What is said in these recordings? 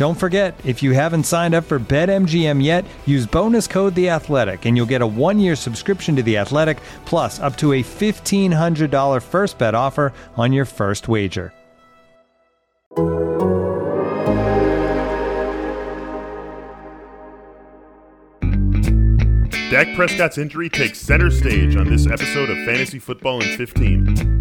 Don't forget, if you haven't signed up for BetMGM yet, use bonus code The Athletic, and you'll get a one-year subscription to The Athletic, plus up to a fifteen hundred dollar first bet offer on your first wager. Dak Prescott's injury takes center stage on this episode of Fantasy Football in 15.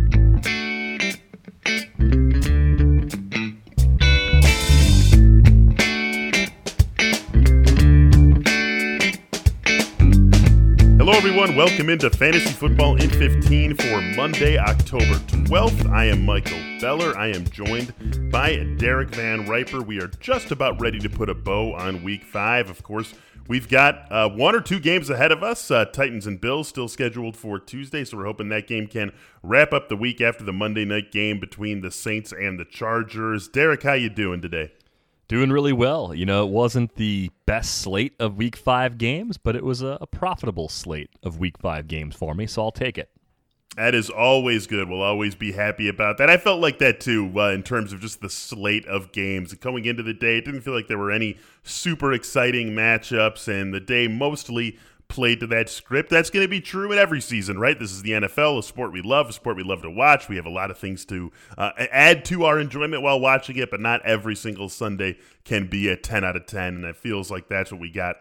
Everyone. Welcome into Fantasy Football in 15 for Monday, October 12th. I am Michael Beller. I am joined by Derek Van Riper. We are just about ready to put a bow on week five. Of course, we've got uh, one or two games ahead of us. Uh, Titans and Bills still scheduled for Tuesday, so we're hoping that game can wrap up the week after the Monday night game between the Saints and the Chargers. Derek, how you doing today? Doing really well. You know, it wasn't the best slate of week five games, but it was a, a, profitable slate of week five games for me, so I'll take it. That is always good. We'll always be happy about that. I felt like that too, uh, in terms of just the slate of games. Going into the day, it didn't feel like there were any super exciting matchups, and the day mostly played to that script. That's going to be true in every season, right? This is the NFL, a sport we love, a sport we love to watch. We have a lot of things to uh, add to our enjoyment while watching it, but not every single Sunday can be a 10 out of 10. And it feels like that's what we got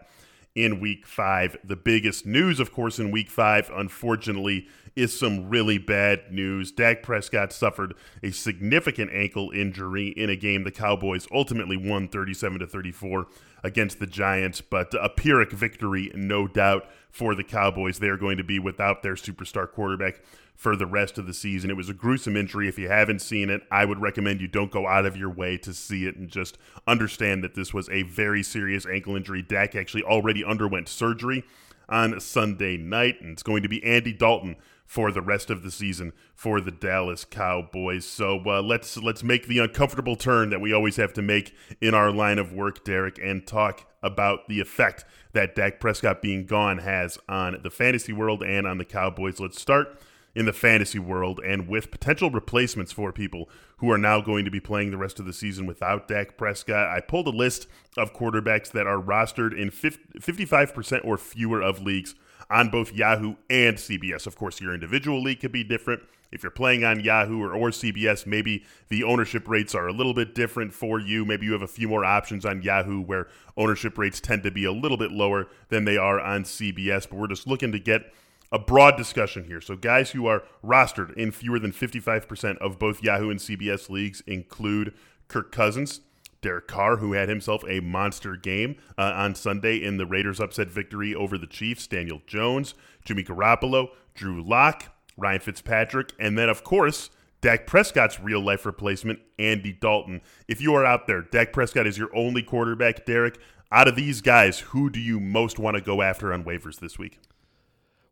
in week five. The biggest news, of course, in week five, unfortunately, is some really bad news. Dak Prescott suffered a significant ankle injury in a game the Cowboys ultimately won 37 to 34 against the Giants, but a Pyrrhic victory, no doubt, for the Cowboys. They're going to be without their superstar quarterback for the rest of the season. It was a gruesome injury. If you haven't seen it, I would recommend you don't go out of your way to see it and just understand that this was a very serious ankle injury. Dak actually already underwent surgery on Sunday night, and it's going to be Andy Dalton for the rest of the season for the Dallas Cowboys. So uh, let's let's make the uncomfortable turn that we always have to make in our line of work, Derek, and talk about the effect that Dak Prescott being gone has on the fantasy world and on the Cowboys. Let's start in the fantasy world and with potential replacements for people who are now going to be playing the rest of the season without Dak Prescott. I pulled a list of quarterbacks that are rostered in 55% or fewer of leagues on both Yahoo and CBS. Of course, your individual league could be different. If you're playing on Yahoo or, or CBS, maybe the ownership rates are a little bit different for you. Maybe you have a few more options on Yahoo where ownership rates tend to be a little bit lower than they are on CBS. But we're just looking to get a broad discussion here. So, guys who are rostered in fewer than 55% of both Yahoo and CBS leagues include Kirk Cousins, Derek Carr, who had himself a monster game uh, on Sunday in the Raiders' upset victory over the Chiefs, Daniel Jones, Jimmy Garoppolo, Drew Lock, Ryan Fitzpatrick, and then, of course, Dak Prescott's real life replacement, Andy Dalton. If you are out there, Dak Prescott is your only quarterback, Derek. Out of these guys, who do you most want to go after on waivers this week?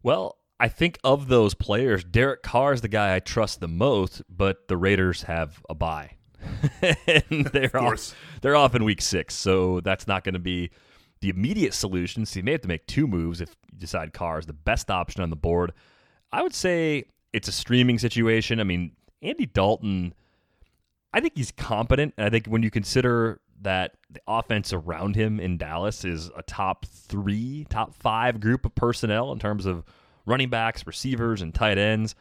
Well, I think of those players, Derek Carr is the guy I trust the most, but the Raiders have a bye. and they're off, they're off in week six, so that's not going to be the immediate solution. So you may have to make two moves if you decide Carr is the best option on the board. I would say it's a streaming situation. I mean, Andy Dalton, I think he's competent. And I think when you consider that the offense around him in Dallas is a top three, top five group of personnel in terms of running backs, receivers, and tight ends.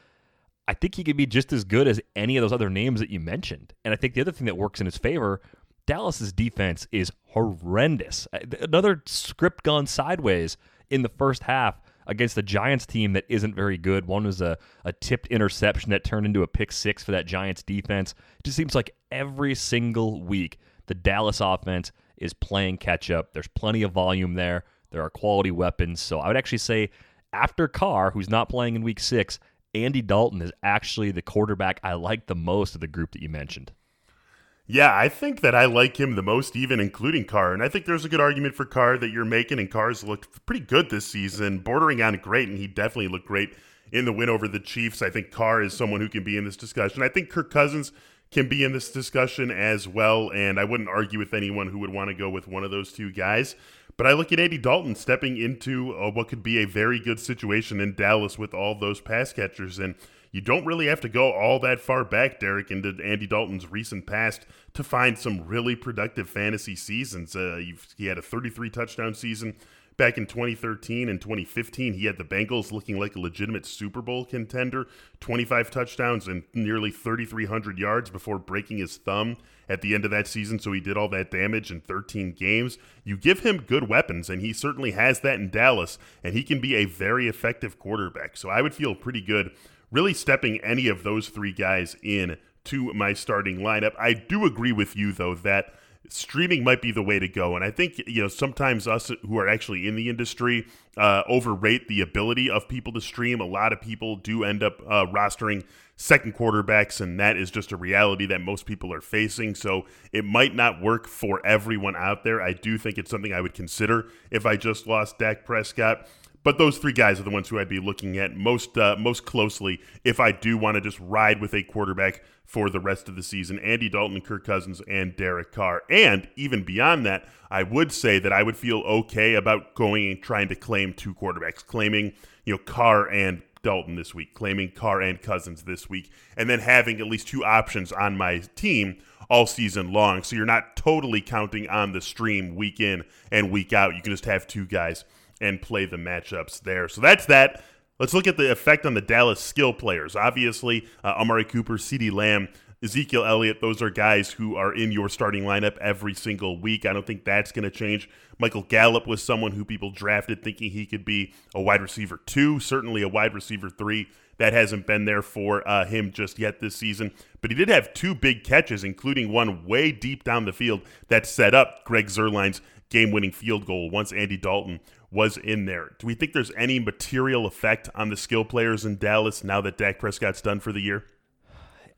I think he could be just as good as any of those other names that you mentioned. And I think the other thing that works in his favor Dallas's defense is horrendous. Uh, another script gone sideways in the first half against the Giants team that isn't very good. One was a, a tipped interception that turned into a pick six for that Giants defense. It just seems like every single week the Dallas offense is playing catch up. There's plenty of volume there. There are quality weapons. So I would actually say after Carr, who's not playing in week six, Andy Dalton is actually the quarterback I like the most of the group that you mentioned. Yeah, I think that I like him the most, even including Carr. And I think there's a good argument for Carr that you're making, and Carr's looked pretty good this season, bordering on great, and he definitely looked great in the win over the Chiefs. I think Carr is someone who can be in this discussion. I think Kirk Cousins can be in this discussion as well, and I wouldn't argue with anyone who would want to go with one of those two guys. But I look at Andy Dalton stepping into uh, what could be a very good situation in Dallas with all those pass catchers. And you don't really have to go all that far back, Derek, into Andy Dalton's recent past to find some really productive fantasy seasons. Uh, he had a 33 touchdown season back in 2013 and 2015. He had the Bengals looking like a legitimate Super Bowl contender, 25 touchdowns and nearly 3,300 yards before breaking his thumb at the end of that season. So he did all that damage in 13 games. You give him good weapons, and he certainly has that in Dallas, and he can be a very effective quarterback. So I would feel pretty good really stepping any of those three guys in to my starting lineup. I do agree with you though that streaming might be the way to go. And I think, you know, sometimes us who are actually in the industry uh, overrate the ability of people to stream. A lot of people do end up uh, rostering second quarterbacks, and that is just a reality that most people are facing. So it might not work for everyone out there. I do think it's something I would consider if I just lost Dak Prescott. But those three guys are the ones who I'd be looking at most uh, most closely if I do want to just ride with a quarterback for the rest of the season. Andy Dalton, Kirk Cousins, and Derek Carr. And even beyond that, I would say that I would feel okay about going and trying to claim two quarterbacks, claiming you know Carr and Dalton this week, claiming Carr and Cousins this week, and then having at least two options on my team all season long. So you're not totally counting on the stream week in and week out. You can just have two guys and play the matchups there. So that's that. Let's look at the effect on the Dallas skill players. Obviously, uh, Amari Cooper, CeeDee Lamb, Ezekiel Elliott, those are guys who are in your starting lineup every single week. I don't think that's going to change. Michael Gallup was someone who people drafted thinking he could be a wide receiver two, certainly a wide receiver three. That hasn't been there for uh, him just yet this season. But he did have two big catches, including one way deep down the field that set up Greg Zuerlein's game winning field goal once Andy Dalton was in there. Do we think there's any material effect on the skill players in Dallas now that Dak Prescott's done for the year?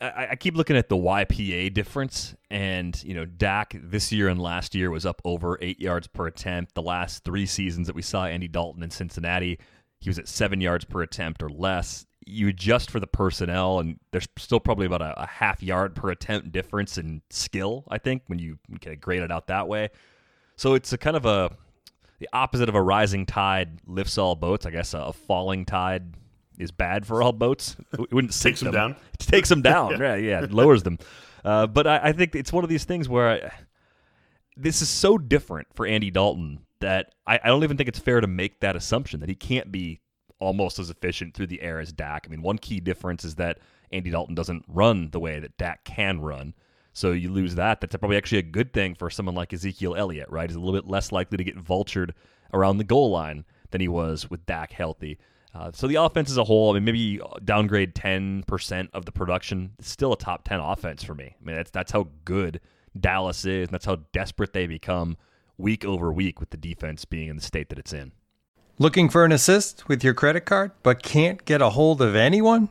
I, I keep looking at the YPA difference, and you know, Dak this year and last year was up over eight yards per attempt. The last three seasons that we saw Andy Dalton in Cincinnati, he was at seven yards per attempt or less. You adjust for the personnel, and there's still probably about a, a half yard per attempt difference in skill. I think when you kind of grade it out that way. So it's a kind of a the opposite of a rising tide lifts all boats. I guess a falling tide is bad for all boats. It wouldn't takes them, them down. It takes them down. yeah. yeah, yeah, it lowers them. Uh, but I, I, think it's one of these things where I, this is so different for Andy Dalton that I, I don't even think it's fair to make that assumption that he can't be almost as efficient through the air as Dak. I mean, one key difference is that Andy Dalton doesn't run the way that Dak can run. So you lose that. That's probably actually a good thing for someone like Ezekiel Elliott, right? He's a little bit less likely to get vultured around the goal line than he was with Dak healthy. Uh, so the offense as a whole, I mean, maybe downgrade ten percent of the production. It's still a top ten offense for me. I mean, that's that's how good Dallas is, and that's how desperate they become week over week with the defense being in the state that it's in. Looking for an assist with your credit card, but can't get a hold of anyone?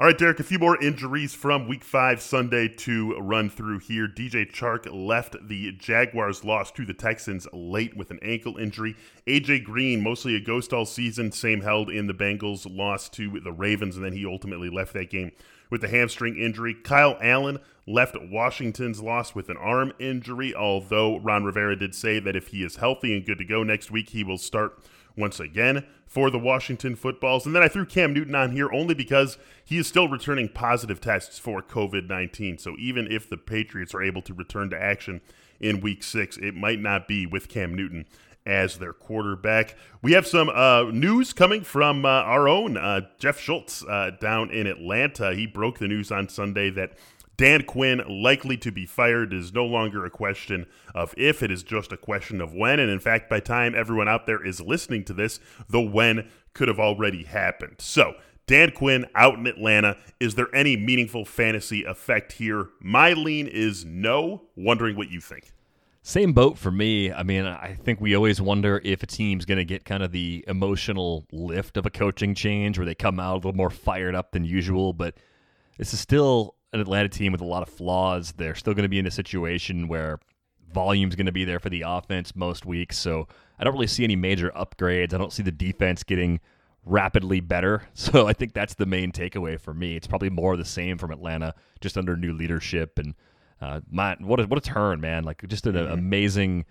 All right, Derek, a few more injuries from week five Sunday to run through here. DJ Chark left the Jaguars, lost to the Texans late with an ankle injury. AJ Green, mostly a ghost all season, same held in the Bengals, lost to the Ravens, and then he ultimately left that game with a hamstring injury. Kyle Allen left Washington's loss with an arm injury, although Ron Rivera did say that if he is healthy and good to go next week, he will start once again for the Washington footballs. And then I threw Cam Newton on here only because he is still returning positive tests for COVID 19. So even if the Patriots are able to return to action in week six, it might not be with Cam Newton as their quarterback. We have some uh, news coming from uh, our own uh, Jeff Schultz uh, down in Atlanta. He broke the news on Sunday that Dan Quinn likely to be fired is no longer a question of if, it is just a question of when. And in fact, by time everyone out there is listening to this, the when could have already happened. So, Dan Quinn out in Atlanta. Is there any meaningful fantasy effect here? My lean is no. Wondering what you think. Same boat for me. I mean, I think we always wonder if a team's going to get kind of the emotional lift of a coaching change where they come out a little more fired up than usual, but this is still an Atlanta team with a lot of flaws. They're still going to be in a situation where volume's going to be there for the offense most weeks. So I don't really see any major upgrades. I don't see the defense getting rapidly better. So I think that's the main takeaway for me. It's probably more of the same from Atlanta, just under new leadership. And uh, my, what a, what a turn, man! Like just an mm-hmm. amazing.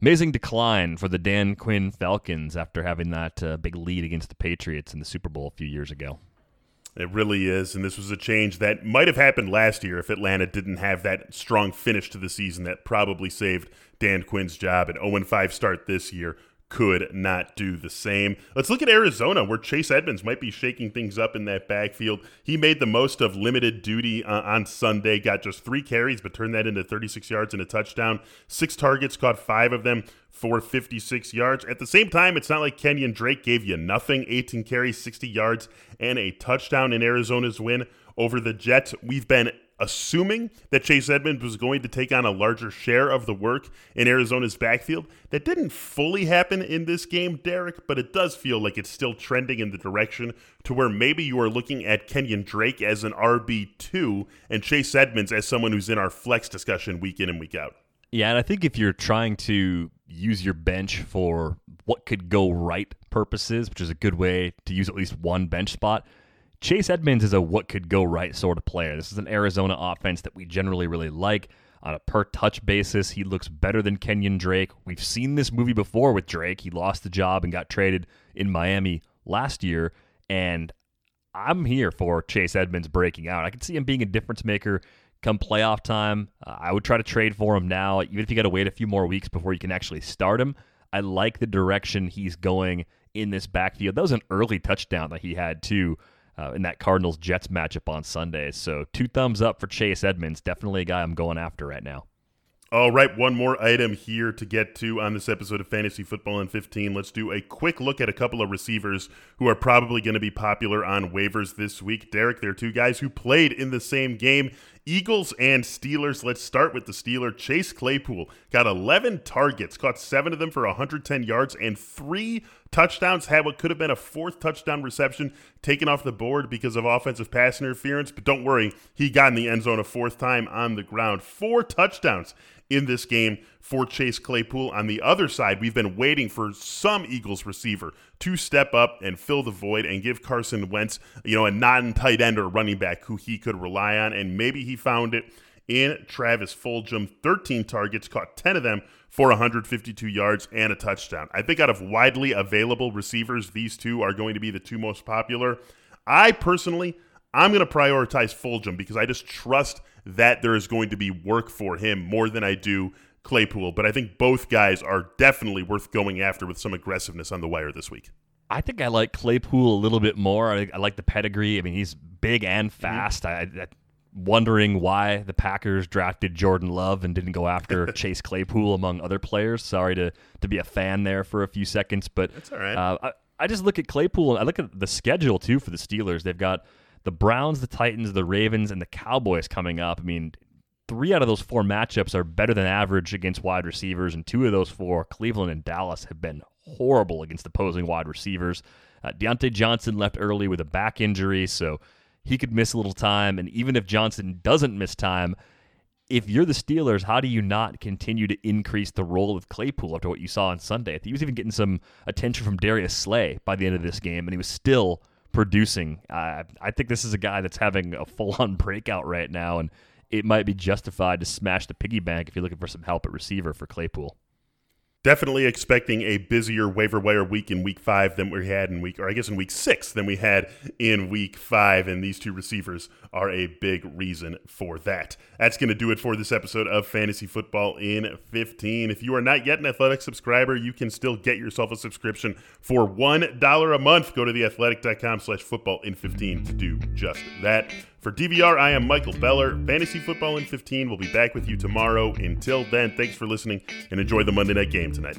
Amazing decline for the Dan Quinn Falcons after having that uh, big lead against the Patriots in the Super Bowl a few years ago. It really is. And this was a change that might have happened last year if Atlanta didn't have that strong finish to the season that probably saved Dan Quinn's job. An 0 5 start this year could not do the same. Let's look at Arizona, where Chase Edmonds might be shaking things up in that backfield. He made the most of limited duty uh, on Sunday, got just three carries, but turned that into 36 yards and a touchdown. Six targets, caught five of them for 56 yards. At the same time, it's not like Kenyon Drake gave you nothing 18 carries, 60 yards, and a touchdown in Arizona's win over the Jets. We've been assuming that Chase Edmonds was going to take on a larger share of the work in Arizona's backfield. That didn't fully happen in this game, Derek, but it does feel like it's still trending in the direction to where maybe you are looking at Kenyon Drake as an RB2 and Chase Edmonds as someone who's in our flex discussion week in and week out. Yeah, and I think if you're trying to use your bench for what could go right purposes, which is a good way to use at least one bench spot, Chase Edmonds is a what could go right sort of player. This is an Arizona offense that we generally really like. On a per touch basis, he looks better than Kenyon Drake. We've seen this movie before with Drake. He lost the job and got traded in Miami last year. And I'm here for Chase Edmonds breaking out. I can see him being a difference maker come playoff time. Uh, I would try to trade for him now, even if you got to wait a few more weeks before you can actually start him. I like the direction he's going in this backfield. That was an early touchdown that he had, too uh, in that Cardinals Jets matchup on Sunday. So two thumbs up for Chase Edmonds. Definitely a guy I'm going after right now. All right, one more item here to get to on this episode of Fantasy Football in 15. Let's do a quick look at a couple of receivers who are probably going to be popular on waivers this week. Derek, they're two guys who played in the same game. Eagles and Steelers. Let's start with the Steeler. Chase Claypool got 11 targets, caught seven of them for 110 yards and three touchdowns. Had what could have been a fourth touchdown reception taken off the board because of offensive pass interference. But don't worry, he got in the end zone a fourth time on the ground. Four touchdowns in this game for Chase Claypool. On the other side, we've been waiting for some Eagles receiver to step up and fill the void and give Carson Wentz, you know, a non tight end or running back who he could rely on. And maybe he found it in Travis Fulgham. 13 targets, caught 10 of them for 152 yards and a touchdown. I think out of widely available receivers, these two are going to be the two most popular. I personally, I'm going to prioritize Fulgham because I just trust that there is going to be work for him more than I do Claypool. But I think both guys are definitely worth going after with some aggressiveness on the wire this week. I think I like Claypool a little bit more. I, I like the pedigree. I mean, he's big and mm-hmm. fast. Mm-hmm. I, I, wondering why the Packers drafted Jordan Love and didn't go after Chase Claypool among other players. Sorry to to be a fan there for a few seconds, but that's all right. Uh, I, I just look at Claypool and I look at the schedule too for the Steelers. They've got the Browns, the Titans, the Ravens, and the Cowboys coming up. I mean, three out of those four matchups are better than average against wide receivers, and two of those four, Cleveland and Dallas, have been horrible against opposing wide receivers. Uh, Diontae Johnson left early with a back injury, so he could miss a little time. And even if Johnson doesn't miss time, if you're the Steelers, how do you not continue to increase the role of Claypool after what you saw on Sunday? He was even getting some attention from Darius Slay by the end of this game, and he was still producing. Uh, I think this is a guy that's having a full on breakout right now, and it might be justified to smash the piggy bank if you're looking for some help at receiver for Claypool. Definitely expecting a busier waiver wire week in week five than we had in week, or I guess in week six than we had in week five. And these two receivers are a big reason for that. That's going to do it for this episode of Fantasy Football in 15. If you are not yet an Athletic subscriber, you can still get yourself a subscription for $1 a month. Go to theathletic.com slash football in 15 to do just that. For DVR, I am Michael Beller. Fantasy Football in 15 will be back with you tomorrow. Until then, thanks for listening and enjoy the Monday night game tonight.